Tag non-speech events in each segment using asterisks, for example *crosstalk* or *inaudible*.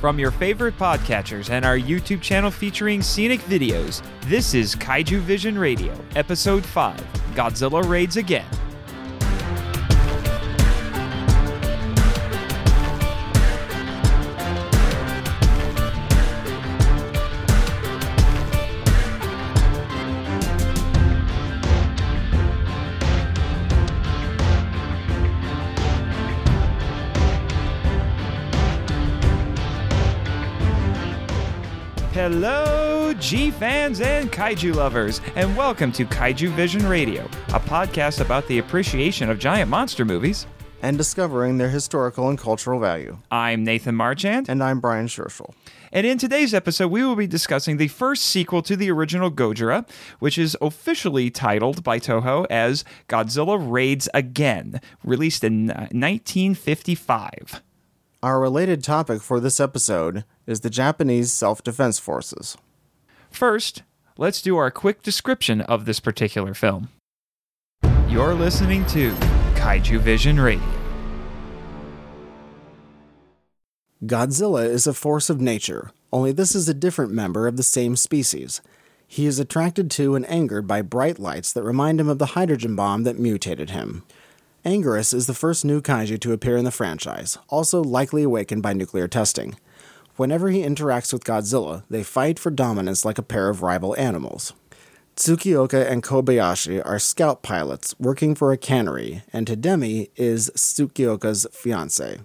From your favorite podcatchers and our YouTube channel featuring scenic videos, this is Kaiju Vision Radio, Episode 5 Godzilla Raids Again. Hello, G fans and kaiju lovers, and welcome to Kaiju Vision Radio, a podcast about the appreciation of giant monster movies. and discovering their historical and cultural value. I'm Nathan Marchand, And I'm Brian Scherschel. and in today's episode, we will be discussing the first sequel to the original Gojira, which is officially titled by Toho as Godzilla Raids Again, released in uh, 1955. Our related topic for this episode is the Japanese Self Defense Forces. First, let's do our quick description of this particular film. You're listening to Kaiju Vision Radio. Godzilla is a force of nature, only this is a different member of the same species. He is attracted to and angered by bright lights that remind him of the hydrogen bomb that mutated him. Anguirus is the first new kaiju to appear in the franchise, also likely awakened by nuclear testing. Whenever he interacts with Godzilla, they fight for dominance like a pair of rival animals. Tsukioka and Kobayashi are scout pilots working for a cannery, and Hidemi is Tsukioka's fiance.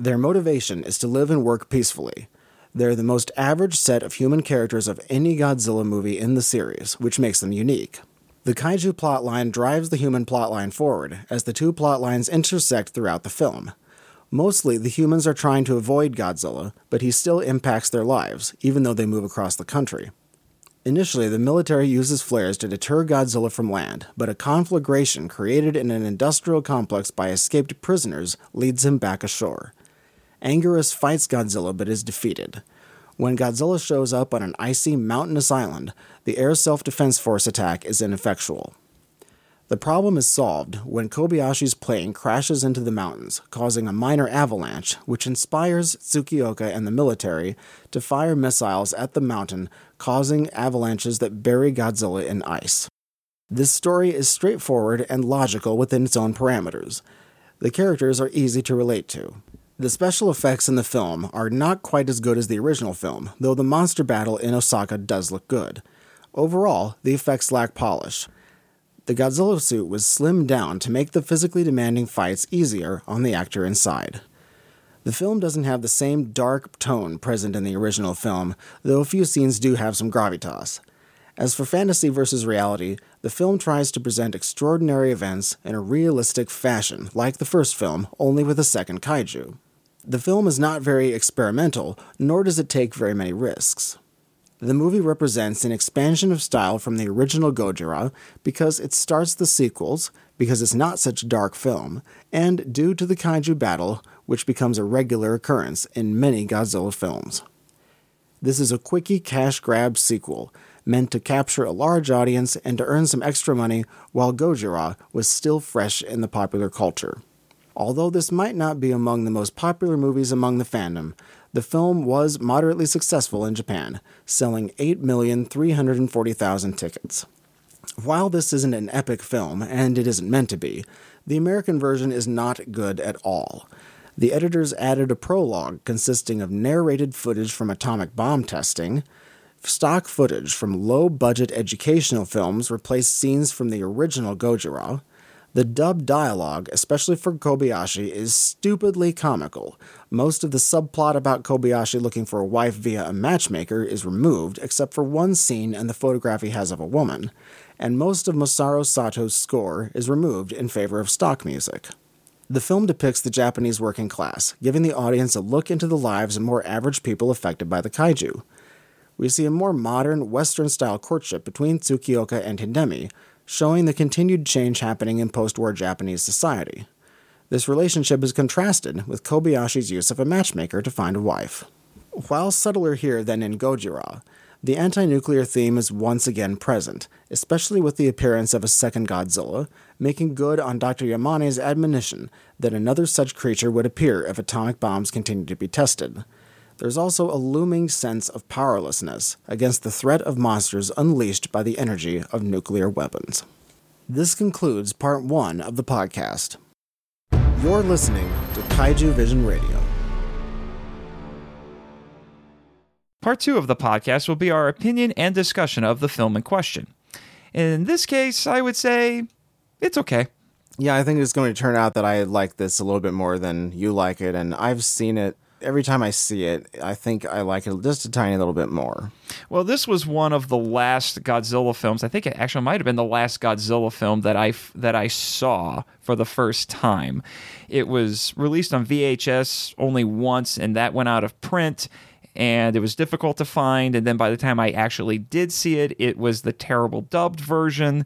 Their motivation is to live and work peacefully. They're the most average set of human characters of any Godzilla movie in the series, which makes them unique. The kaiju plotline drives the human plotline forward as the two plotlines intersect throughout the film. Mostly, the humans are trying to avoid Godzilla, but he still impacts their lives, even though they move across the country. Initially, the military uses flares to deter Godzilla from land, but a conflagration created in an industrial complex by escaped prisoners leads him back ashore. Anguirus fights Godzilla but is defeated. When Godzilla shows up on an icy, mountainous island, the Air Self Defense Force attack is ineffectual. The problem is solved when Kobayashi's plane crashes into the mountains, causing a minor avalanche, which inspires Tsukioka and the military to fire missiles at the mountain, causing avalanches that bury Godzilla in ice. This story is straightforward and logical within its own parameters. The characters are easy to relate to. The special effects in the film are not quite as good as the original film, though the monster battle in Osaka does look good. Overall, the effects lack polish. The Godzilla suit was slimmed down to make the physically demanding fights easier on the actor inside. The film doesn't have the same dark tone present in the original film, though a few scenes do have some gravitas. As for fantasy versus reality, the film tries to present extraordinary events in a realistic fashion, like the first film, only with a second kaiju. The film is not very experimental, nor does it take very many risks. The movie represents an expansion of style from the original Gojira because it starts the sequels, because it's not such a dark film, and due to the kaiju battle, which becomes a regular occurrence in many Godzilla films. This is a quickie cash grab sequel, meant to capture a large audience and to earn some extra money while Gojira was still fresh in the popular culture. Although this might not be among the most popular movies among the fandom, the film was moderately successful in Japan, selling 8,340,000 tickets. While this isn't an epic film, and it isn't meant to be, the American version is not good at all. The editors added a prologue consisting of narrated footage from atomic bomb testing. Stock footage from low budget educational films replaced scenes from the original Gojira. The dubbed dialogue, especially for Kobayashi, is stupidly comical. Most of the subplot about Kobayashi looking for a wife via a matchmaker is removed, except for one scene and the photograph he has of a woman. And most of Masaru Sato's score is removed in favor of stock music. The film depicts the Japanese working class, giving the audience a look into the lives of more average people affected by the kaiju. We see a more modern, Western style courtship between Tsukioka and Hidemi, showing the continued change happening in post war Japanese society. This relationship is contrasted with Kobayashi's use of a matchmaker to find a wife. While subtler here than in Gojira, the anti nuclear theme is once again present, especially with the appearance of a second Godzilla, making good on Dr. Yamane's admonition that another such creature would appear if atomic bombs continued to be tested. There's also a looming sense of powerlessness against the threat of monsters unleashed by the energy of nuclear weapons. This concludes part one of the podcast. You're listening to Kaiju Vision Radio. Part two of the podcast will be our opinion and discussion of the film in question. In this case, I would say it's okay. Yeah, I think it's going to turn out that I like this a little bit more than you like it, and I've seen it. Every time I see it, I think I like it just a tiny little bit more. Well, this was one of the last Godzilla films. I think it actually might have been the last Godzilla film that I that I saw for the first time. It was released on VHS only once, and that went out of print and it was difficult to find. And then by the time I actually did see it, it was the terrible dubbed version.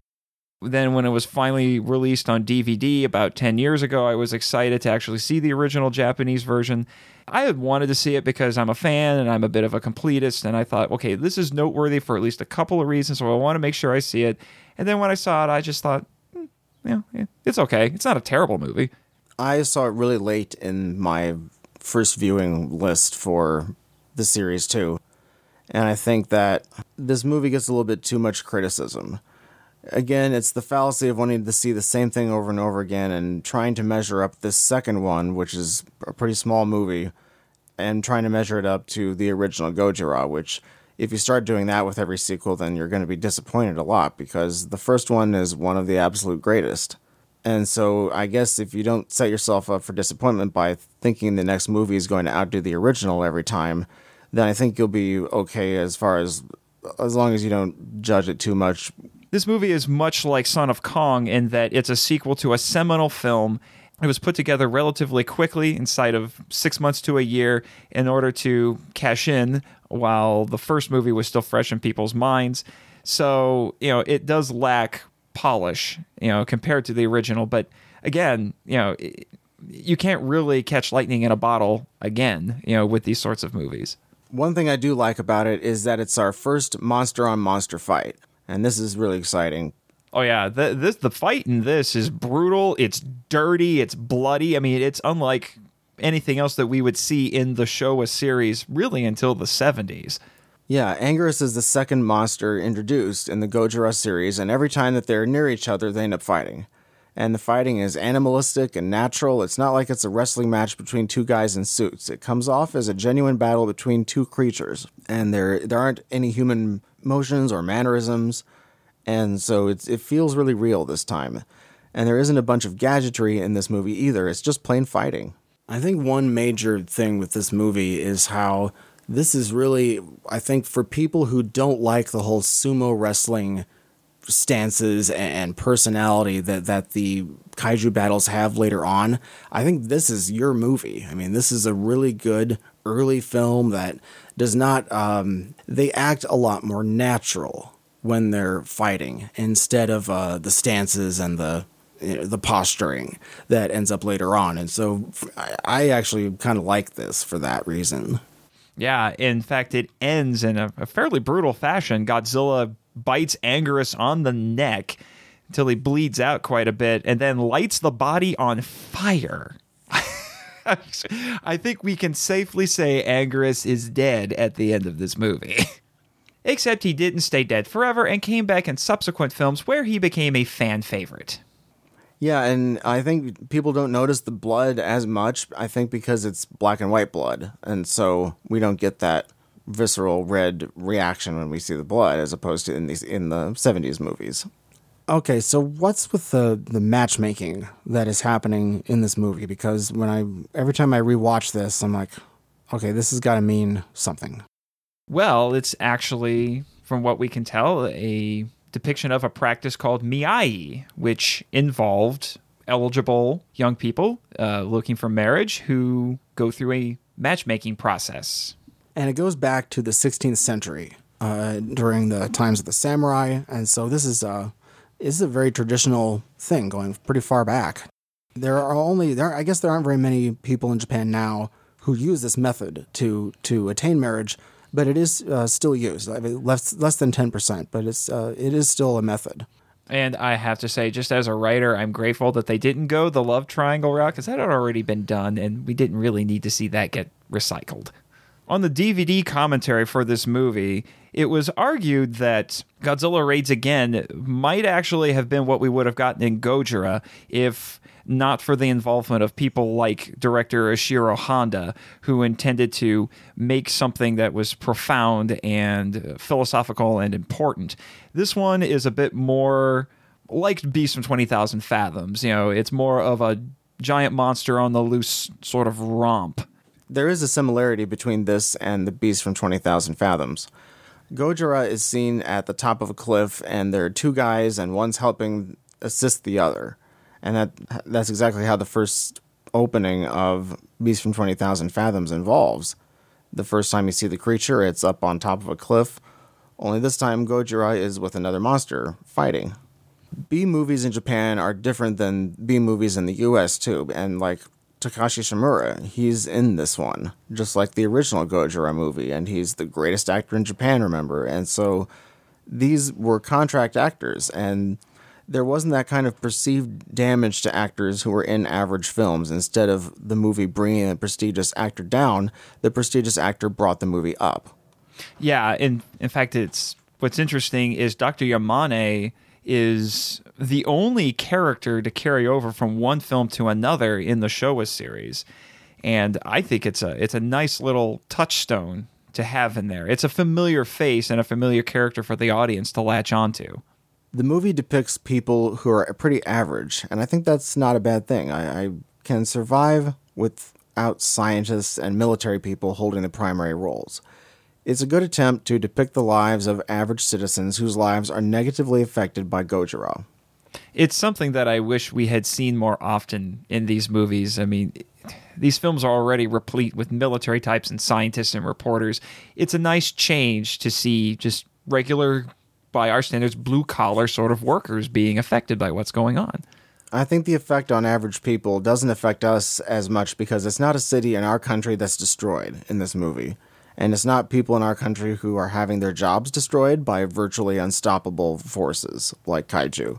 Then, when it was finally released on DVD about 10 years ago, I was excited to actually see the original Japanese version. I had wanted to see it because I'm a fan and I'm a bit of a completist, and I thought, okay, this is noteworthy for at least a couple of reasons, so I want to make sure I see it. And then when I saw it, I just thought, hmm, yeah, it's okay. It's not a terrible movie. I saw it really late in my first viewing list for the series too. And I think that this movie gets a little bit too much criticism. Again, it's the fallacy of wanting to see the same thing over and over again and trying to measure up this second one, which is a pretty small movie, and trying to measure it up to the original Gojira, which if you start doing that with every sequel, then you're going to be disappointed a lot because the first one is one of the absolute greatest. And so I guess if you don't set yourself up for disappointment by thinking the next movie is going to outdo the original every time, then I think you'll be okay as far as as long as you don't judge it too much. This movie is much like Son of Kong in that it's a sequel to a seminal film. It was put together relatively quickly inside of six months to a year in order to cash in while the first movie was still fresh in people's minds. So, you know, it does lack polish, you know, compared to the original. But again, you know, you can't really catch lightning in a bottle again, you know, with these sorts of movies. One thing I do like about it is that it's our first monster on monster fight, and this is really exciting. Oh yeah, the, this the fight in this is brutal. It's dirty. It's bloody. I mean, it's unlike anything else that we would see in the Showa series really until the seventies. Yeah, Anguirus is the second monster introduced in the Gojira series, and every time that they're near each other, they end up fighting and the fighting is animalistic and natural. It's not like it's a wrestling match between two guys in suits. It comes off as a genuine battle between two creatures, and there there aren't any human motions or mannerisms, and so it feels really real this time. And there isn't a bunch of gadgetry in this movie either. It's just plain fighting. I think one major thing with this movie is how this is really I think for people who don't like the whole sumo wrestling stances and personality that that the kaiju battles have later on. I think this is your movie. I mean, this is a really good early film that does not. Um, they act a lot more natural when they're fighting instead of uh, the stances and the you know, the posturing that ends up later on. And so I actually kind of like this for that reason. Yeah, in fact, it ends in a, a fairly brutal fashion. Godzilla bites Anguirus on the neck until he bleeds out quite a bit and then lights the body on fire. I think we can safely say Anguirus is dead at the end of this movie. *laughs* Except he didn't stay dead forever and came back in subsequent films where he became a fan favorite. Yeah, and I think people don't notice the blood as much. I think because it's black and white blood, and so we don't get that visceral red reaction when we see the blood as opposed to in these in the 70s movies. Okay, so what's with the the matchmaking that is happening in this movie because when I every time I rewatch this I'm like okay, this has got to mean something. Well, it's actually from what we can tell a depiction of a practice called miai, which involved eligible young people uh, looking for marriage who go through a matchmaking process and it goes back to the 16th century uh, during the times of the samurai. And so this is a this is a very traditional thing going pretty far back. There are only there I guess there aren't very many people in Japan now who use this method to to attain marriage, but it is uh, still used. I mean, less less than ten percent, but it's uh, it is still a method. And I have to say, just as a writer, I'm grateful that they didn't go the love triangle route because that had already been done, and we didn't really need to see that get recycled On the DVD commentary for this movie, it was argued that Godzilla Raids Again might actually have been what we would have gotten in Gojira if not for the involvement of people like director Ishiro Honda, who intended to make something that was profound and philosophical and important. This one is a bit more like Beast from 20,000 Fathoms. You know, it's more of a giant monster on the loose sort of romp. There is a similarity between this and the Beast from 20,000 Fathoms. Gojira is seen at the top of a cliff, and there are two guys, and one's helping assist the other and that that's exactly how the first opening of Beast from Twenty Thousand Fathoms involves. The first time you see the creature, it's up on top of a cliff. Only this time, Gojira is with another monster fighting. B movies in Japan are different than B movies in the US too, and like Takashi Shimura, he's in this one, just like the original Gojira movie, and he's the greatest actor in Japan, remember? And so these were contract actors, and there wasn't that kind of perceived damage to actors who were in average films. Instead of the movie bringing a prestigious actor down, the prestigious actor brought the movie up. Yeah, in in fact, it's what's interesting is Dr. Yamane is the only character to carry over from one film to another in the Showa series, and I think it's a it's a nice little touchstone to have in there. It's a familiar face and a familiar character for the audience to latch onto the movie depicts people who are pretty average, and I think that's not a bad thing. I, I can survive without scientists and military people holding the primary roles. It's a good attempt to depict the lives of average citizens whose lives are negatively affected by Gojira. It's something that I wish we had seen more often in these movies. I mean, these films are already replete with military types and scientists and reporters. It's a nice change to see just regular by our standards, blue collar sort of workers being affected by what's going on. I think the effect on average people doesn't affect us as much because it's not a city in our country that's destroyed in this movie. And it's not people in our country who are having their jobs destroyed by virtually unstoppable forces like kaiju.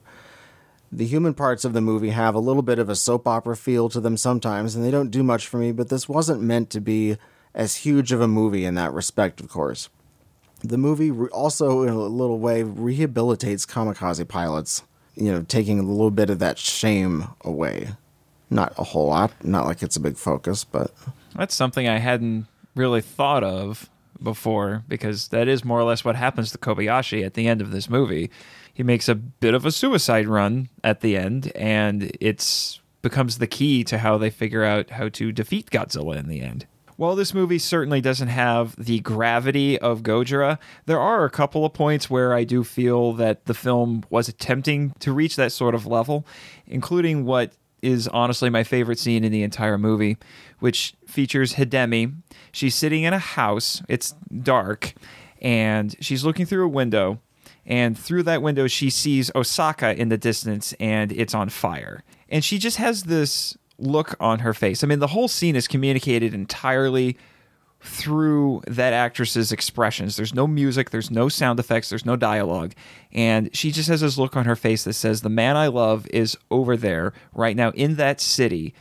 The human parts of the movie have a little bit of a soap opera feel to them sometimes, and they don't do much for me, but this wasn't meant to be as huge of a movie in that respect, of course. The movie also, in a little way, rehabilitates kamikaze pilots, you know, taking a little bit of that shame away. Not a whole lot, not like it's a big focus, but. That's something I hadn't really thought of before because that is more or less what happens to Kobayashi at the end of this movie. He makes a bit of a suicide run at the end, and it's becomes the key to how they figure out how to defeat Godzilla in the end. While this movie certainly doesn't have the gravity of Gojira, there are a couple of points where I do feel that the film was attempting to reach that sort of level, including what is honestly my favorite scene in the entire movie, which features Hidemi. She's sitting in a house, it's dark, and she's looking through a window. And through that window, she sees Osaka in the distance and it's on fire. And she just has this look on her face. I mean, the whole scene is communicated entirely through that actress's expressions. There's no music, there's no sound effects, there's no dialogue. And she just has this look on her face that says, The man I love is over there right now in that city,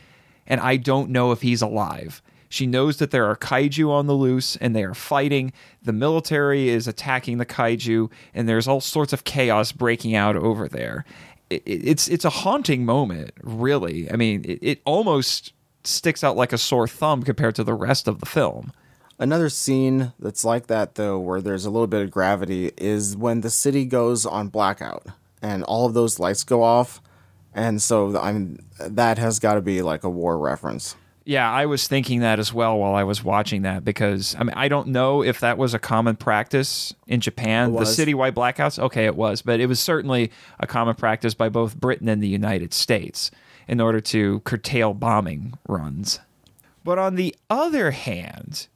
and I don't know if he's alive. She knows that there are kaiju on the loose and they are fighting. The military is attacking the kaiju, and there's all sorts of chaos breaking out over there it, it's it's a haunting moment, really. I mean, it, it almost sticks out like a sore thumb compared to the rest of the film. Another scene that's like that, though, where there's a little bit of gravity, is when the city goes on blackout and all of those lights go off. And so I'm that has got to be like a war reference. Yeah, I was thinking that as well while I was watching that because I mean I don't know if that was a common practice in Japan. The citywide blackouts, okay, it was, but it was certainly a common practice by both Britain and the United States in order to curtail bombing runs. But on the other hand,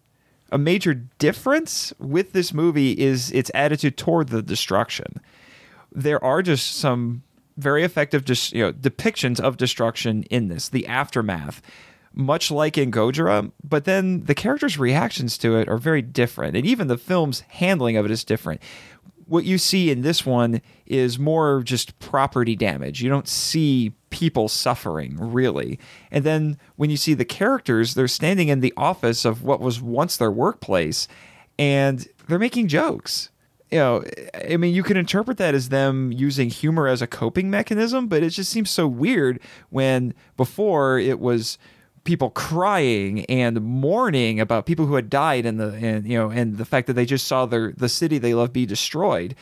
a major difference with this movie is its attitude toward the destruction. There are just some very effective just you know depictions of destruction in this, the aftermath much like in Gojira, but then the characters' reactions to it are very different. And even the film's handling of it is different. what you see in this one is more just property damage. You don't see people suffering, really. And then when you see the characters, they're standing in the office of what was once their workplace and they're making jokes. You know, I mean, you can interpret that as them using humor as a coping mechanism, but it just seems so weird when before it was people crying and mourning about people who had died and the and you know and the fact that they just saw their the city they love be destroyed.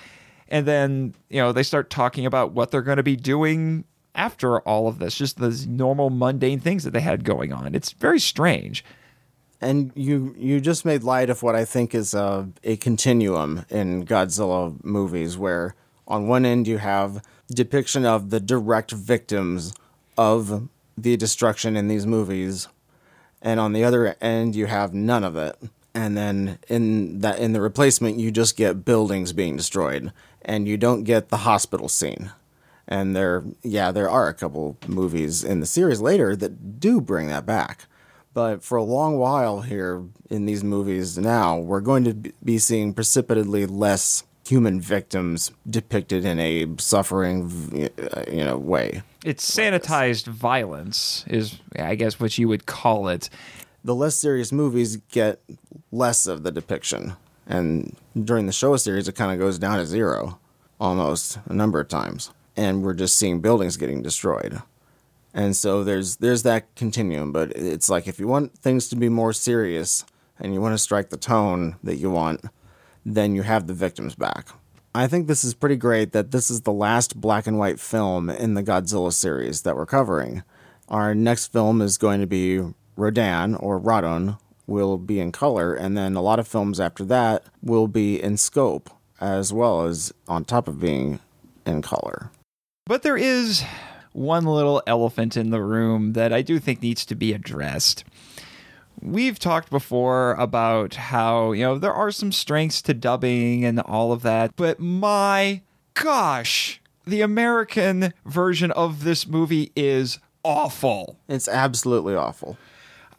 And then you know they start talking about what they're going to be doing after all of this just the normal mundane things that they had going on. It's very strange. And you you just made light of what I think is a, a continuum in Godzilla movies, where on one end you have depiction of the direct victims of the destruction in these movies, and on the other end you have none of it. And then in that in the replacement you just get buildings being destroyed, and you don't get the hospital scene. And there, yeah, there are a couple movies in the series later that do bring that back. But for a long while here in these movies now, we're going to be seeing precipitously less human victims depicted in a suffering, uh, you know, way. It's sanitized violence, is I guess what you would call it. The less serious movies get less of the depiction, and during the Showa series, it kind of goes down to zero, almost a number of times, and we're just seeing buildings getting destroyed. And so there's there's that continuum, but it's like if you want things to be more serious and you want to strike the tone that you want, then you have the victims back. I think this is pretty great that this is the last black and white film in the Godzilla series that we're covering. Our next film is going to be Rodan or Radon will be in color, and then a lot of films after that will be in scope as well as on top of being in color. But there is one little elephant in the room that I do think needs to be addressed. We've talked before about how, you know, there are some strengths to dubbing and all of that, but my gosh, the American version of this movie is awful. It's absolutely awful.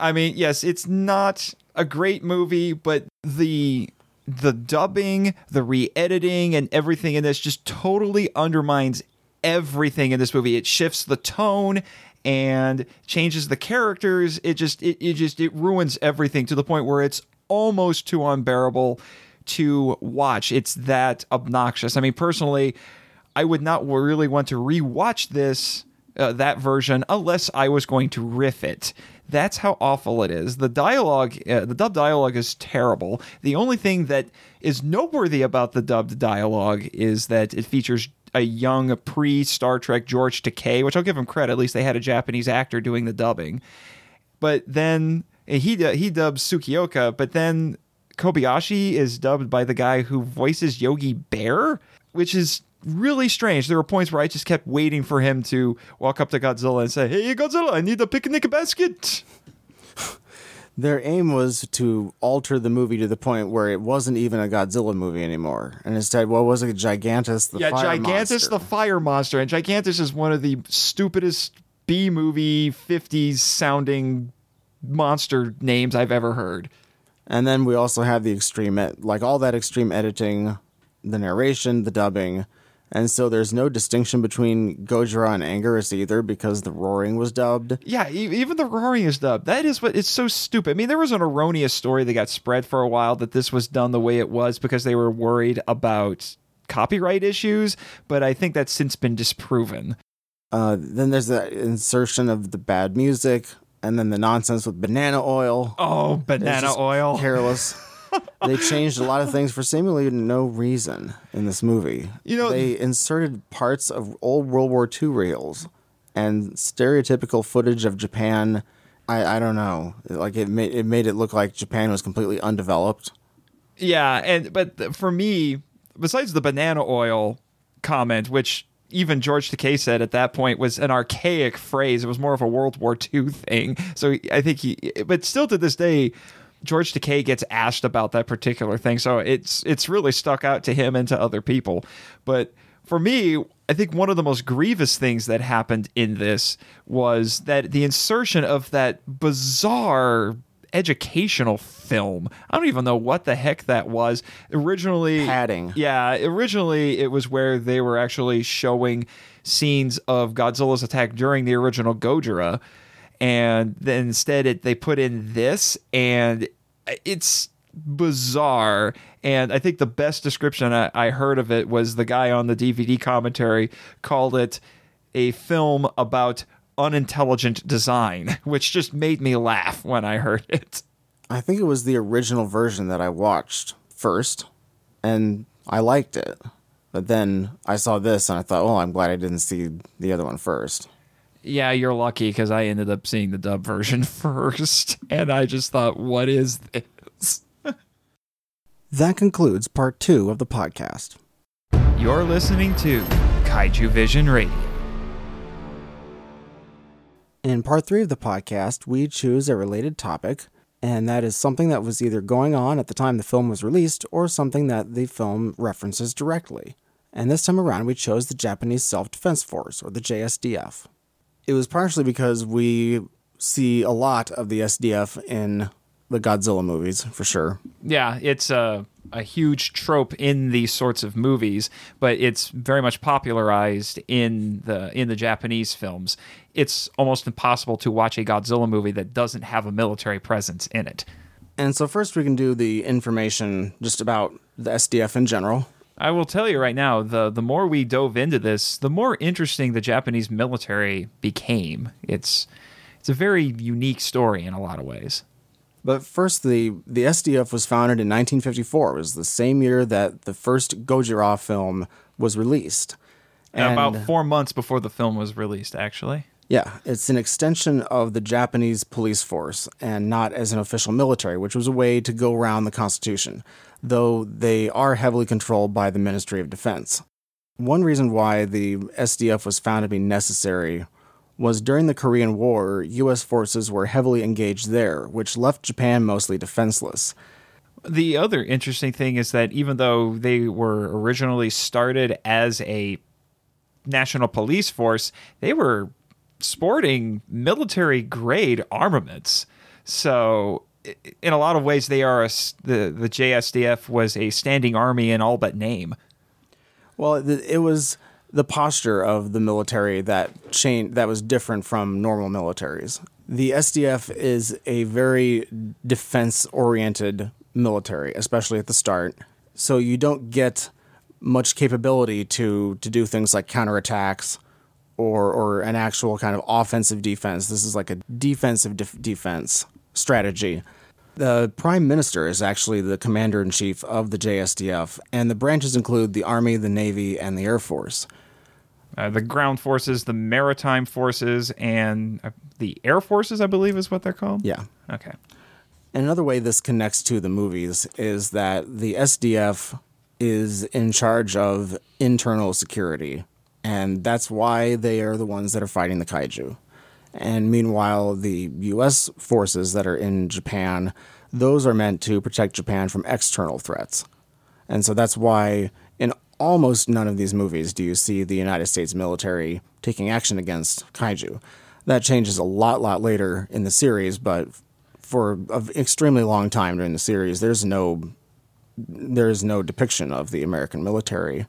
I mean, yes, it's not a great movie, but the the dubbing, the re-editing and everything in this just totally undermines everything in this movie. It shifts the tone and changes the characters. It just it, it just it ruins everything to the point where it's almost too unbearable to watch. It's that obnoxious. I mean, personally, I would not really want to rewatch this uh, that version unless I was going to riff it. That's how awful it is. The dialogue, uh, the dubbed dialogue is terrible. The only thing that is noteworthy about the dubbed dialogue is that it features a young pre Star Trek George Takei, which I'll give him credit. At least they had a Japanese actor doing the dubbing. But then eh, he uh, he dubs Tsukioka, but then Kobayashi is dubbed by the guy who voices Yogi Bear, which is really strange. There were points where I just kept waiting for him to walk up to Godzilla and say, "Hey, Godzilla, I need a picnic basket." Their aim was to alter the movie to the point where it wasn't even a Godzilla movie anymore, and instead, what was it, Gigantis the Fire Monster. yeah, fire Gigantis monster. the fire monster, and Gigantis is one of the stupidest B movie '50s sounding monster names I've ever heard. And then we also have the extreme, like all that extreme editing, the narration, the dubbing, and so there's no distinction between Gojira and Anguirus either because the roaring was dubbed. Yeah, e- even the roaring is dubbed. That is what it's so stupid. I mean, there was an erroneous story that got spread for a while that this was done the way it was because they were worried about copyright issues, but I think that's since been disproven. Uh, then there's the insertion of the bad music, and then the nonsense with banana oil. Oh, banana oil. Careless. *laughs* they changed a lot of things for seemingly no reason in this movie. You know, they inserted parts of old World War II reels and stereotypical footage of Japan. I, I don't know. Like it made it made it look like Japan was completely undeveloped. Yeah, and but for me, besides the banana oil comment, which even George Takei said at that point was an archaic phrase. It was more of a World War II thing. So I think he, but still to this day, George Takei gets asked about that particular thing. So it's it's really stuck out to him and to other people. But for me, I think one of the most grievous things that happened in this was that the insertion of that bizarre educational film. I don't even know what the heck that was. Originally, Padding. Yeah, originally it was where they were actually showing scenes of Godzilla's attack during the original Gojira, and then instead it, they put in this, and it's bizarre. And I think the best description I, I heard of it was the guy on the DVD commentary called it a film about unintelligent design, *laughs* which just made me laugh when I heard it. I think it was the original version that I watched first, and I liked it. But then I saw this and I thought, oh, I'm glad I didn't see the other one first. Yeah, you're lucky because I ended up seeing the dub version *laughs* first, and I just thought, what is this? *laughs* That concludes part two of the podcast. You're listening to Kaiju Vision Radio. In part three of the podcast, we choose a related topic, and that is something that was either going on at the time the film was released or something that the film references directly. And this time around, we chose the Japanese Self Defense Force, or the JSDF. It was partially because we see a lot of the SDF in the Godzilla movies, for sure. Yeah, it's a, a huge trope in these sorts of movies, but it's very much popularized in the in the Japanese films. It's almost impossible to watch a Godzilla movie that doesn't have a military presence in it. And so, first, we can do the information just about the SDF in general. I will tell you right now, the the more we dove into this, the more interesting the Japanese military became. It's it's a very unique story in a lot of ways. But first, the, the SDF was founded in 1954. It was the same year that the first Gojira film was released. And about four months before the film was released, actually. Yeah, it's an extension of the Japanese police force and not as an official military, which was a way to go around the Constitution, though they are heavily controlled by the Ministry of Defense. One reason why the SDF was found to be necessary was during the Korean War, U.S. forces were heavily engaged there, which left Japan mostly defenseless. The other interesting thing is that even though they were originally started as a national police force, they were sporting military grade armaments. So, in a lot of ways, they are a, the the JSDF was a standing army in all but name. Well, it was the posture of the military that changed that was different from normal militaries. The SDF is a very defense oriented military, especially at the start. So you don't get much capability to to do things like counterattacks or or an actual kind of offensive defense. This is like a defensive def- defense strategy. The prime minister is actually the commander in chief of the JSDF, and the branches include the Army, the Navy, and the Air Force. Uh, the ground forces, the maritime forces, and uh, the air forces, I believe, is what they're called. Yeah. Okay. And another way this connects to the movies is that the SDF is in charge of internal security, and that's why they are the ones that are fighting the kaiju. And meanwhile, the U.S. forces that are in Japan, those are meant to protect Japan from external threats. And so that's why in almost none of these movies do you see the United States military taking action against kaiju. That changes a lot, lot later in the series, but for an extremely long time during the series, there's no there is no depiction of the American military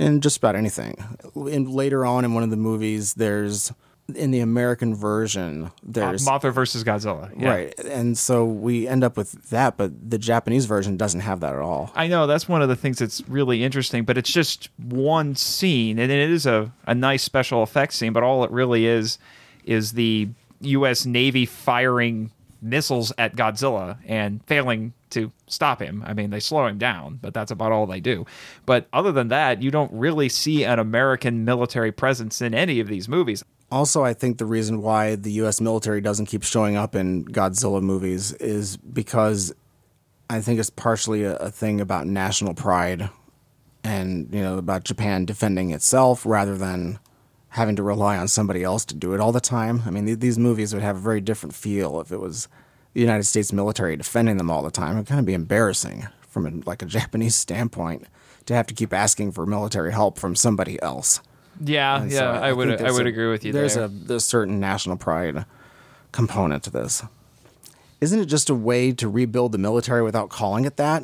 in just about anything. In later on in one of the movies, there's in the American version, there's uh, Mothra versus Godzilla, yeah. right, and so we end up with that. But the Japanese version doesn't have that at all. I know that's one of the things that's really interesting, but it's just one scene, and it is a, a nice special effects scene. But all it really is is the U.S. Navy firing missiles at Godzilla and failing to stop him. I mean, they slow him down, but that's about all they do. But other than that, you don't really see an American military presence in any of these movies. Also, I think the reason why the U.S. military doesn't keep showing up in Godzilla movies is because I think it's partially a, a thing about national pride and, you know, about Japan defending itself rather than having to rely on somebody else to do it all the time. I mean, th- these movies would have a very different feel if it was the United States military defending them all the time. It'd kind of be embarrassing from a, like a Japanese standpoint to have to keep asking for military help from somebody else. Yeah, And yeah, so I, would I would a- agree with you There's there. a there's certain national pride component to this. Isn't it just a way to rebuild the military without calling it that?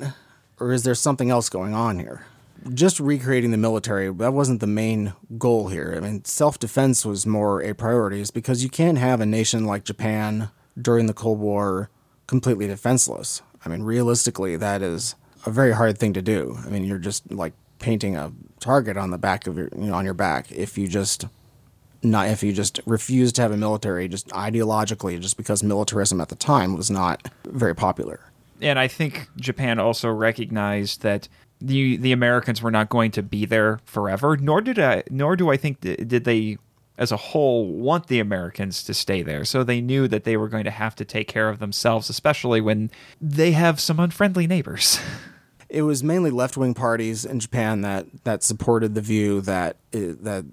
Or is there something else going on here? Just recreating the military, that wasn't the main goal here. I mean, self defense was more a priority, is because you can't have a nation like Japan during the Cold War completely defenseless. I mean, realistically, that is a very hard thing to do. I mean, you're just like painting a target on the back of your, you know, on your back. If you just not if you just refuse to have a military just ideologically just because militarism at the time was not very popular. And i think japan also recognized that the the americans were not going to be there forever nor did i nor do i think th- did they as a whole want the americans to stay there. So they knew that they were going to have to take care of themselves especially when they have some unfriendly neighbors *laughs* it was mainly left-wing parties in Japan that that supported the view that it, that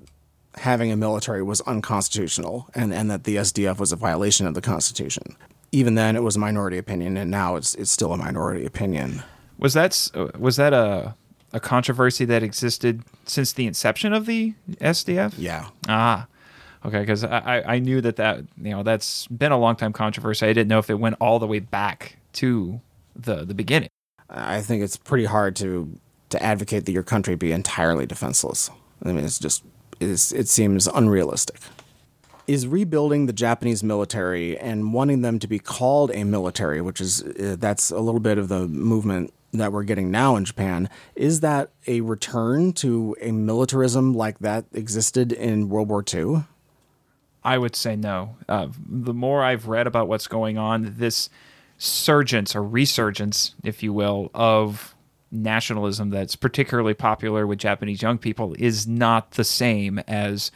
having a military was unconstitutional and, and that the SDF was a violation of the Constitution. Even then, it was a minority opinion, and now it's it's still a minority opinion. Was that was that a a controversy that existed since the inception of the SDF? Yeah. Ah. Okay, because I, I knew that that you know that's been a long time controversy. I didn't know if it went all the way back to the the beginning. I think it's pretty hard to to advocate that your country be entirely defenseless. I mean, it's just it's, it seems unrealistic. Is rebuilding the Japanese military and wanting them to be called a military, which is uh, that's a little bit of the movement that we're getting now in Japan, is that a return to a militarism like that existed in World War II? I would say no. Uh, the more I've read about what's going on, this surgence or resurgence, if you will, of nationalism that's particularly popular with Japanese young people is not the same as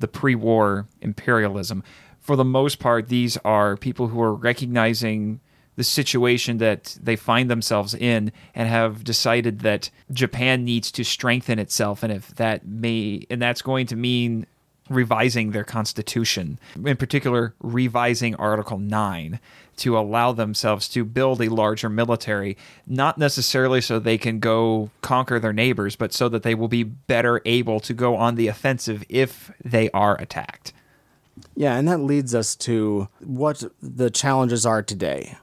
the pre war imperialism. For the most part, these are people who are recognizing the situation that they find themselves in and have decided that Japan needs to strengthen itself and if that may and that's going to mean revising their constitution in particular revising article 9 to allow themselves to build a larger military, not necessarily so they can go conquer their neighbors, but so that they will be better able to go on the offensive if they are attacked. Yeah, and that leads us to what the challenges are today.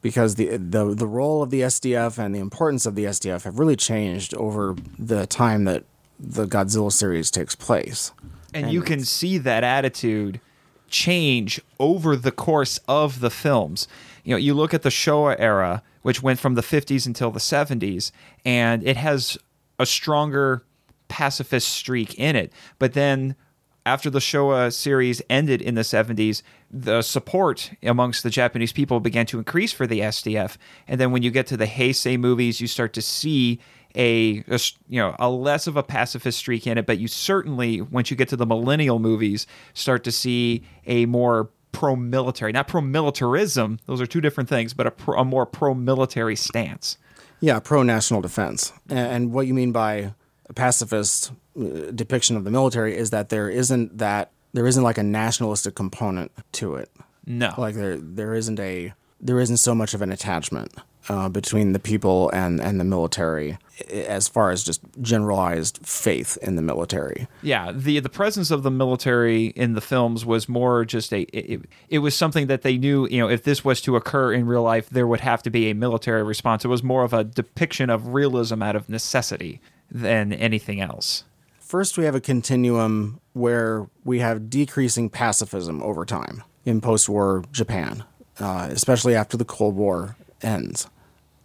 Because the, the the role of the SDF and the importance of the SDF have really changed over the time that the Godzilla series takes place. And, and you can see that attitude change over the course of the films. You know, you look at the Showa era, which went from the 50s until the 70s, and it has a stronger pacifist streak in it. But then after the Showa series ended in the 70s, the support amongst the Japanese people began to increase for the SDF. And then when you get to the Heisei movies, you start to see a, a, you know a less of a pacifist streak in it, but you certainly once you get to the millennial movies start to see a more pro-military, not pro-militarism. Those are two different things, but a, pro, a more pro-military stance. Yeah, pro-national defense. And what you mean by a pacifist uh, depiction of the military is that there isn't that there isn't like a nationalistic component to it. No, like there there isn't a there isn't so much of an attachment uh, between the people and, and the military as far as just generalized faith in the military. Yeah, the the presence of the military in the films was more just a it, it was something that they knew, you know, if this was to occur in real life there would have to be a military response. It was more of a depiction of realism out of necessity than anything else. First we have a continuum where we have decreasing pacifism over time in post-war Japan. Uh, especially after the Cold War ends.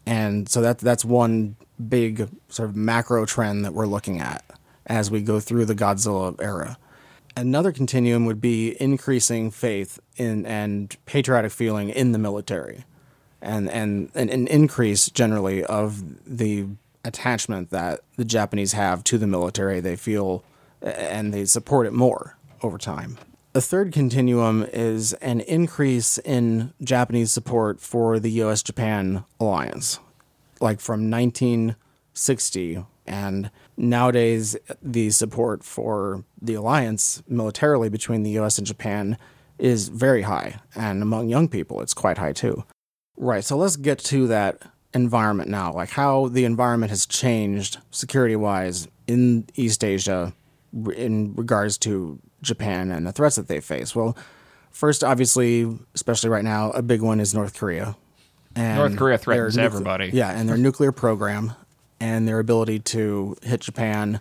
And so that that's one big sort of macro trend that we're looking at as we go through the Godzilla era. Another continuum would be increasing faith in and patriotic feeling in the military, and and, and an increase generally of the attachment that the Japanese have to the military. They feel and they support it more over time. The third continuum is an increase in Japanese support for the US Japan alliance, like from 1960. And nowadays, the support for the alliance militarily between the US and Japan is very high. And among young people, it's quite high too. Right. So let's get to that environment now, like how the environment has changed security wise in East Asia in regards to Japan and the threats that they face. Well, First, obviously, especially right now, a big one is North Korea. And North Korea threatens nucle- everybody. Yeah, and their nuclear program and their ability to hit Japan,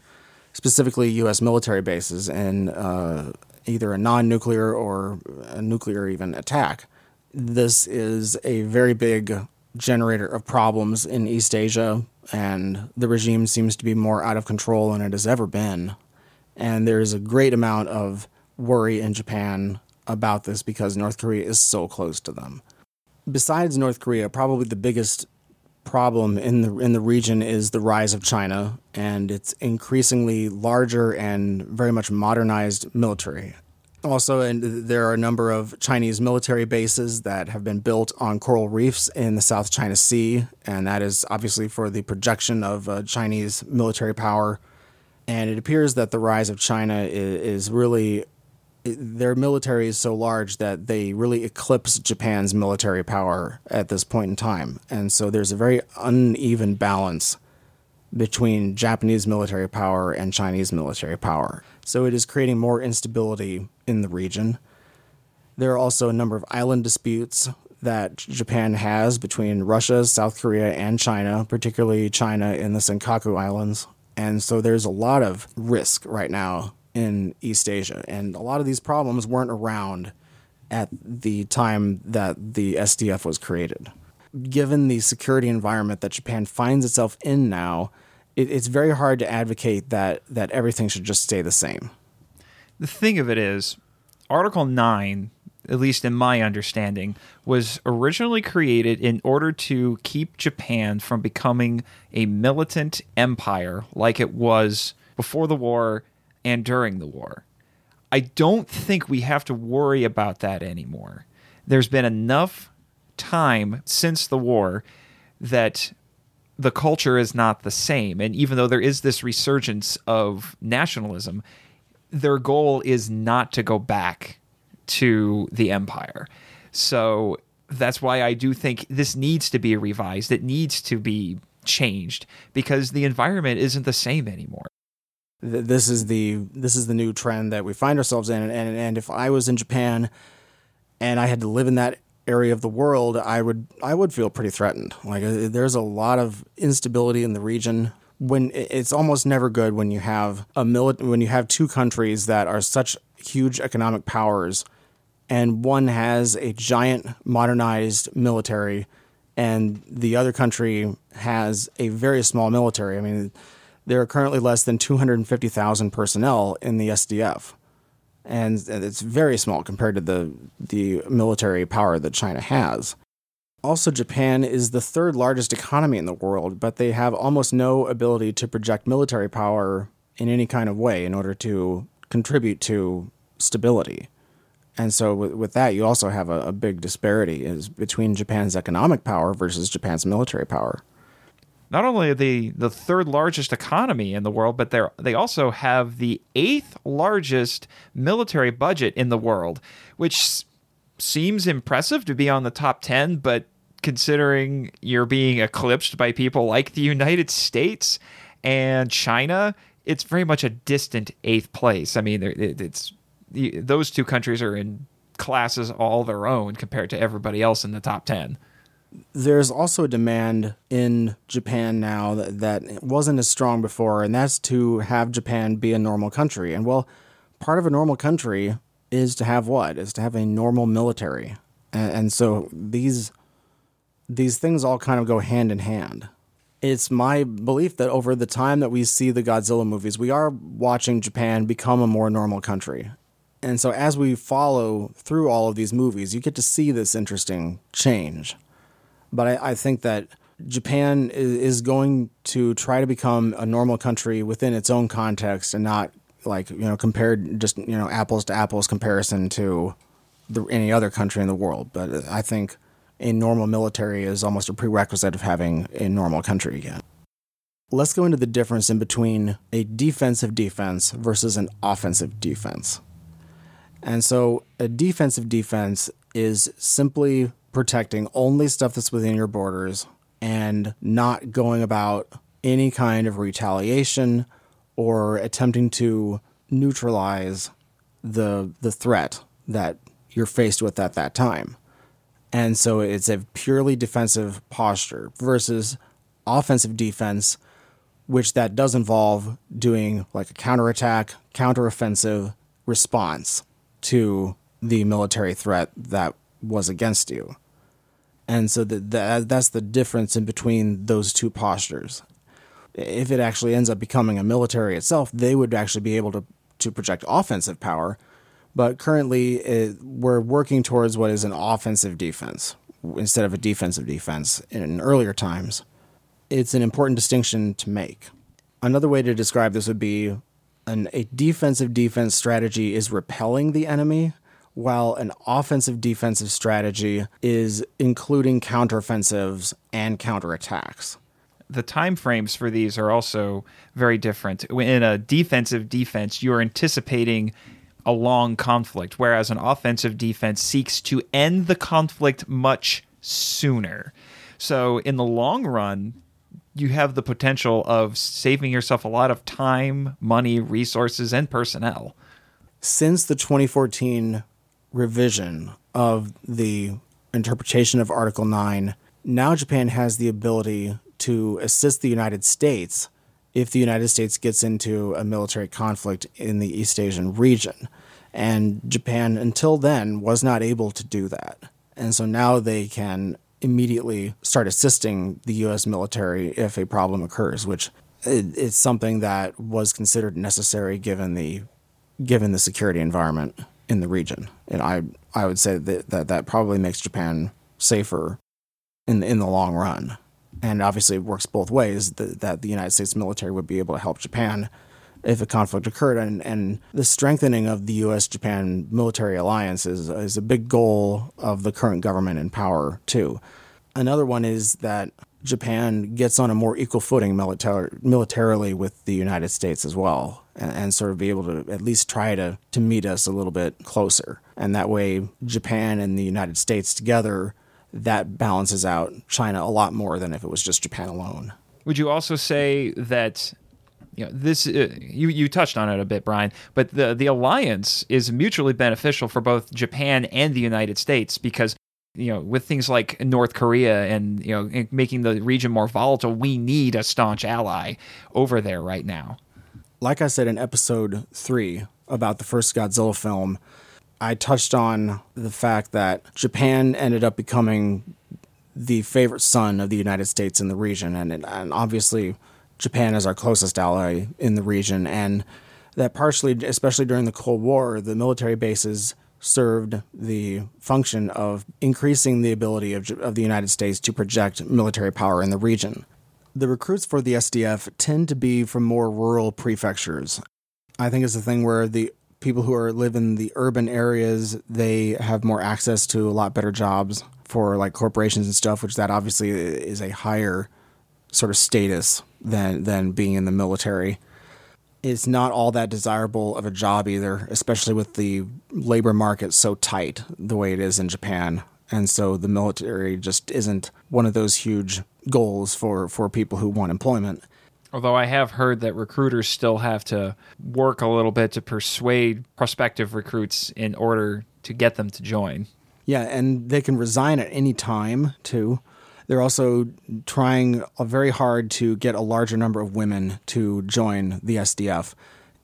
specifically U.S. military bases, in uh, either a non nuclear or a nuclear even attack. This is a very big generator of problems in East Asia, and the regime seems to be more out of control than it has ever been. And there's a great amount of worry in Japan about this because North Korea is so close to them. Besides North Korea, probably the biggest problem in the in the region is the rise of China and its increasingly larger and very much modernized military. Also, and there are a number of Chinese military bases that have been built on coral reefs in the South China Sea, and that is obviously for the projection of uh, Chinese military power. And it appears that the rise of China is, really their military is so large that they really eclipse Japan's military power at this point in time. And so there's a very uneven balance between Japanese military power and Chinese military power. So it is creating more instability in the region. There are also a number of island disputes that Japan has between Russia, South Korea, and China, particularly China in the Senkaku Islands. And so there's a lot of risk right now in East Asia. And a lot of these problems weren't around at the time that the SDF was created. Given the security environment that Japan finds itself in now, it, it's very hard to advocate that, that everything should just stay the same. The thing of it is, Article 9, at least in my understanding, was originally created in order to keep Japan from becoming a militant empire like it was before the war and during the war. I don't think we have to worry about that anymore. There's been enough time since the war that the culture is not the same. And even though there is this resurgence of nationalism, their goal is not to go back to the empire. So that's why I do think this needs to be revised. It needs to be changed because the environment isn't the same anymore this is the this is the new trend that we find ourselves in and, and if I was in Japan and I had to live in that area of the world I would I would feel pretty threatened like uh, there's a lot of instability in the region when it's almost never good when you have a mili- when you have two countries that are such huge economic powers and one has a giant modernized military and the other country has a very small military I mean there are currently less than 250,000 personnel in the SDF. And it's very small compared to the, the military power that China has. Also, Japan is the third largest economy in the world, but they have almost no ability to project military power in any kind of way in order to contribute to stability. And so, with, with that, you also have a, a big disparity is between Japan's economic power versus Japan's military power not only are they the third largest economy in the world, but they they also have the eighth largest military budget in the world, which seems impressive to be on the top 10, but considering you're being eclipsed by people like the United States and China, it's very much a distant eighth place. I mean, it's those two countries are in classes all their own compared to everybody else in the top 10 there's also a demand in Japan now that, that wasn't as strong before, and that's to have Japan be a normal country. And well, part of a normal country is to have what? Is to have a normal military. And, and so these these things all kind of go hand in hand. It's my belief that over the time that we see the Godzilla movies, we are watching Japan become a more normal country. And so as we follow through all of these movies, you get to see this interesting change. But I, I think that Japan is, going to try to become a normal country within its own context and not like you know compared just you know apples to apples comparison to the, any other country in the world. But I think a normal military is almost a prerequisite of having a normal country again. Let's go into the difference in between a defensive defense versus an offensive defense. And so a defensive defense is simply protecting only stuff that's within your borders and not going about any kind of retaliation or attempting to neutralize the the threat that you're faced with at that time. And so it's a purely defensive posture versus offensive defense, which that does involve doing like a counterattack, counteroffensive response to the military threat that was against you. And so the, that's the difference in between those two postures. If it actually ends up becoming a military itself, they would actually be able to, to project offensive power. But currently, it, we're working towards what is an offensive defense instead of a defensive defense in earlier times. It's an important distinction to make. Another way to describe this would be an, a defensive defense strategy is repelling the enemy while an offensive defensive strategy is including counteroffensives and counterattacks. The time frames for these are also very different. In a defensive defense, you're anticipating a long conflict, whereas an offensive defense seeks to end the conflict much sooner. So, in the long run, you have the potential of saving yourself a lot of time, money, resources, and personnel. Since the 2014 revision of the interpretation of Article 9, now Japan has the ability to assist the United States if the United States gets into a military conflict in the East Asian region. And Japan, until then, was not able to do that. And so now they can immediately start assisting the U.S. military if a problem occurs, which it's something that was considered necessary given the given the security environment in the region. And I I would say that that, that probably makes Japan safer in in the long run. And obviously, it works both ways. That, that the United States military would be able to help Japan if a conflict occurred, and, and the strengthening of the U.S. Japan military alliance is, is a big goal of the current government in power too. Another one is that Japan gets on a more equal footing militar- militarily with the United States as well, and, and, sort of be able to at least try to, to meet us a little bit closer. And that way, Japan and the United States together, that balances out China a lot more than if it was just Japan alone. Would you also say that you know this uh, you you touched on it a bit Brian but the the alliance is mutually beneficial for both Japan and the United States because you know, with things like North Korea and you know making the region more volatile, we need a staunch ally over there right now. Like I said in episode three about the first Godzilla film, I touched on the fact that Japan ended up becoming the favorite son of the United States in the region, and and obviously Japan is our closest ally in the region, and that partially, especially during the Cold War, the military bases served the function of increasing the ability of, of the United States to project military power in the region. The recruits for the SDF tend to be from more rural prefectures. I think it's a thing where the people who are live in the urban areas they have more access to a lot better jobs for like corporations and stuff, which that obviously is a higher sort of status than than being in the military is not all that desirable of a job either, especially with the labor market so tight the way it is in Japan. And so the military just isn't one of those huge goals for, for people who want employment. Although I have heard that recruiters still have to work a little bit to persuade prospective recruits in order to get them to join. Yeah, and they can resign at any time too. They're also trying very hard to get a larger number of women to join the SDF.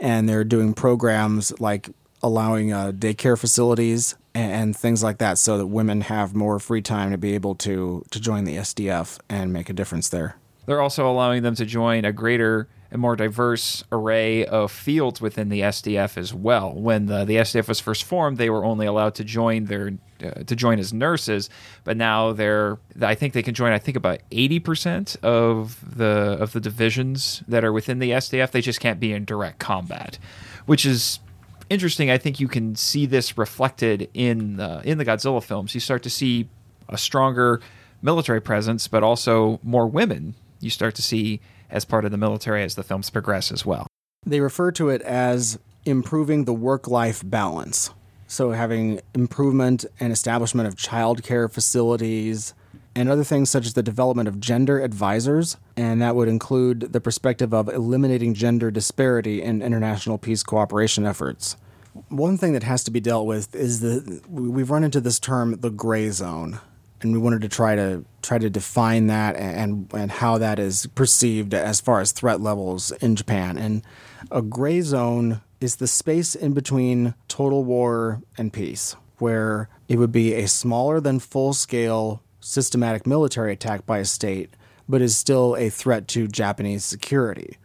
And they're doing programs like allowing uh, daycare facilities and things like that so that women have more free time to be able to, to join the SDF and make a difference there. They're also allowing them to join a greater and more diverse array of fields within the SDF as well. When the, the SDF was first formed, they were only allowed to join their uh, to join as nurses, but now they're I think they can join I think about 80% of the of the divisions that are within the SDF. They just can't be in direct combat, which is interesting. I think you can see this reflected in in the Godzilla films. You start to see a stronger military presence, but also more women. You start to see as part of the military as the films progress as well. They refer to it as improving the work life balance. So, having improvement and establishment of childcare facilities and other things such as the development of gender advisors, and that would include the perspective of eliminating gender disparity in international peace cooperation efforts. One thing that has to be dealt with is the we've run into this term the gray zone, and we wanted to try to try to define that and and how that is perceived as far as threat levels in Japan. And a gray zone is the space in between total war and peace, where it would be a smaller than full scale systematic military attack by a state, but is still a threat to Japanese security.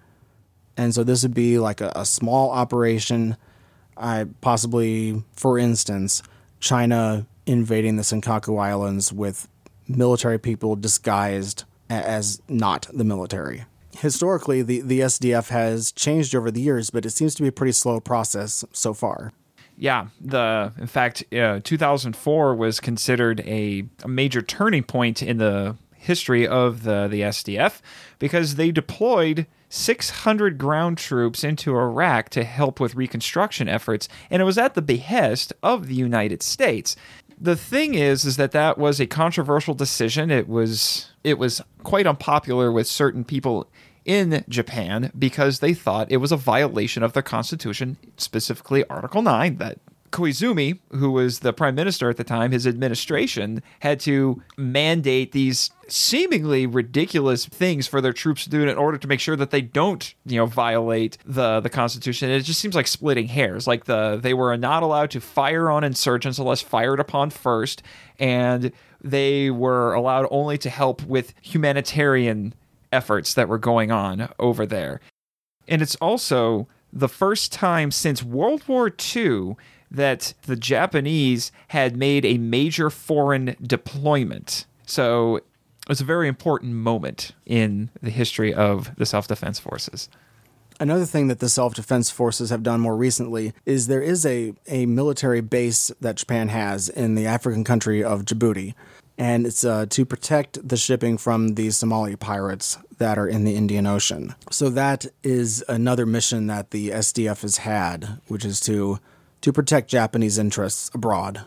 And so this would be like a, a small operation I possibly, for instance, China invading the Senkaku Islands with military people disguised as not the military. Historically, the, the SDF has changed over the years, but it seems to be a pretty slow process so far. Yeah, the in fact, uh, 2004 was considered a, a major turning point in the history of the the SDF because they deployed 600 ground troops into Iraq to help with reconstruction efforts, and it was at the behest of the United States. The thing is, is that that was a controversial decision. It was it was quite unpopular with certain people in Japan because they thought it was a violation of their constitution, specifically Article 9, that Koizumi, who was the prime minister at the time, his administration had to mandate these seemingly ridiculous things for their troops to do in order to make sure that they don't, you know, violate the the Constitution. It just seems like splitting hairs. Like the they were not allowed to fire on insurgents unless fired upon first, and they were allowed only to help with humanitarian efforts that were going on over there. And it's also the first time since World War II that the Japanese had made a major foreign deployment. So it was a very important moment in the history of the self defense forces. Another thing that the self defense forces have done more recently is there is a, a military base that Japan has in the African country of Djibouti. And it's uh, to protect the shipping from the Somali pirates that are in the Indian Ocean. So that is another mission that the SDF has had, which is to to protect Japanese interests abroad.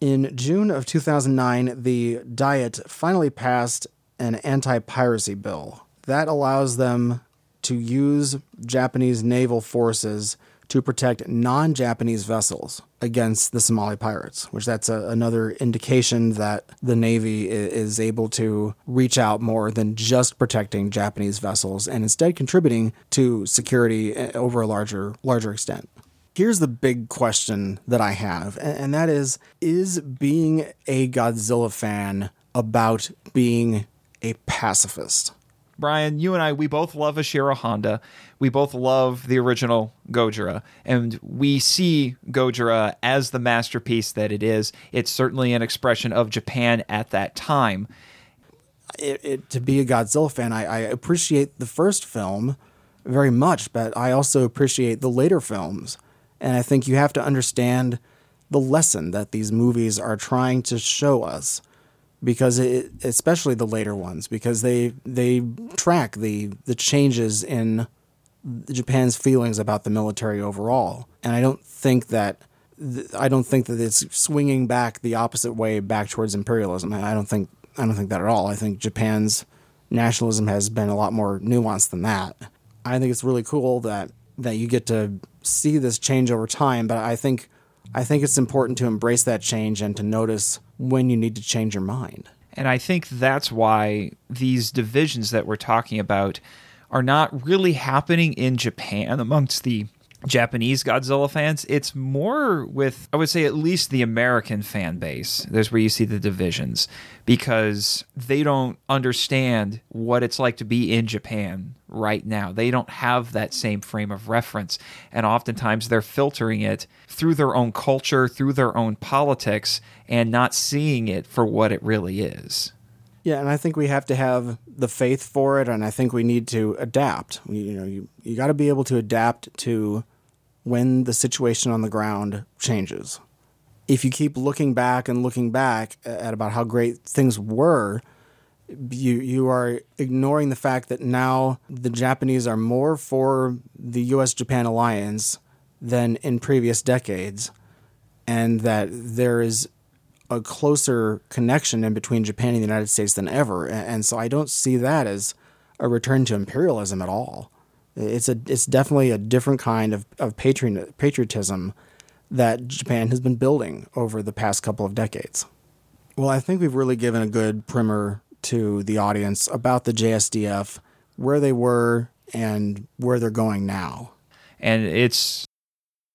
In June of 2009, the Diet finally passed an anti piracy bill that allows them to use Japanese naval forces to protect non Japanese vessels against the Somali pirates, which that's a, another indication that the Navy is able to reach out more than just protecting Japanese vessels and instead contributing to security eh, over a larger larger extent. Here's the big question that I have, and that is Is being a Godzilla fan about being a pacifist? Brian, you and I, we both love Ishiro Honda. We both love the original Gojira, and we see Gojira as the masterpiece that it is. It's certainly an expression of Japan at that time. It, it, to be a Godzilla fan, I, I appreciate the first film very much, but I also appreciate the later films. And I think you have to understand the lesson that these movies are trying to show us because it, especially the later ones because they they track the the changes in Japan's feelings about the military overall. And I don't think that I don't think that it's swinging back the opposite way back towards imperialism. I don't think I don't think that at all. I think Japan's nationalism has been a lot more nuanced than that. I think it's really cool that that you get to see this change over time, but I think I think it's important to embrace that change and to notice when you need to change your mind. And I think that's why these divisions that we're talking about are not really happening in Japan amongst the Japanese Godzilla fans. It's more with, I would say, at least the American fan base. There's where you see the divisions because they don't understand what it's like to be in Japan right now. They don't have that same frame of reference. And oftentimes they're filtering it through their own culture, through their own politics, and not seeing it for what it really is. Yeah, and I think we have to have the faith for it, and I think we need to adapt. You know, you, you got to be able to adapt to when the situation on the ground changes. If you keep looking back and looking back at about how great things were, you you are ignoring the fact that now the Japanese are more for the US Japan alliance than in previous decades and that there is a closer connection in between Japan and the United States than ever and so I don't see that as a return to imperialism at all. It's a it's definitely a different kind of of patriot, patriotism that Japan has been building over the past couple of decades. Well, I think we've really given a good primer to the audience about the JSDF, where they were, and where they're going now. And it's,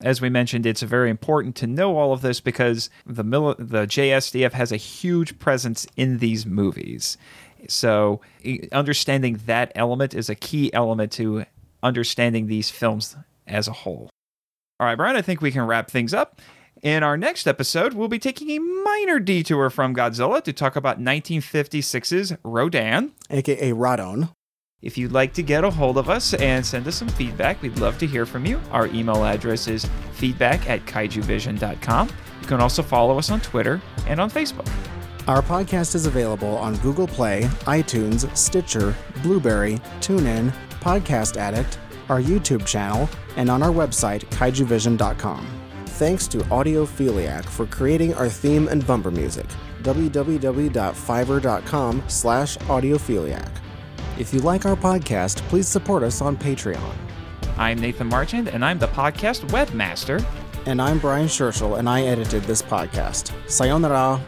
as we mentioned, it's very important to know all of this because the mil- the JSDF has a huge presence in these movies. So understanding that element is a key element to understanding these films as a whole. All right, Brian, I think we can wrap things up. In our next episode, we'll be taking a minor detour from Godzilla to talk about 1956's Rodan, aka Radon. If you'd like to get a hold of us and send us some feedback, we'd love to hear from you. Our email address is feedback at kaijuvision.com. You can also follow us on Twitter and on Facebook. Our podcast is available on Google Play, iTunes, Stitcher, Blubrry, TuneIn, Podcast Addict, our YouTube channel, and on our website, kaijuvision.com. Thanks to Audiophiliac for creating our theme and bumper music. www.fiverr.com slash audiophiliac. If you like our podcast, please support us on Patreon. I'm Nathan Marchand, and I'm the podcast webmaster. And I'm Brian Scherschel, and I edited this podcast. Sayonara.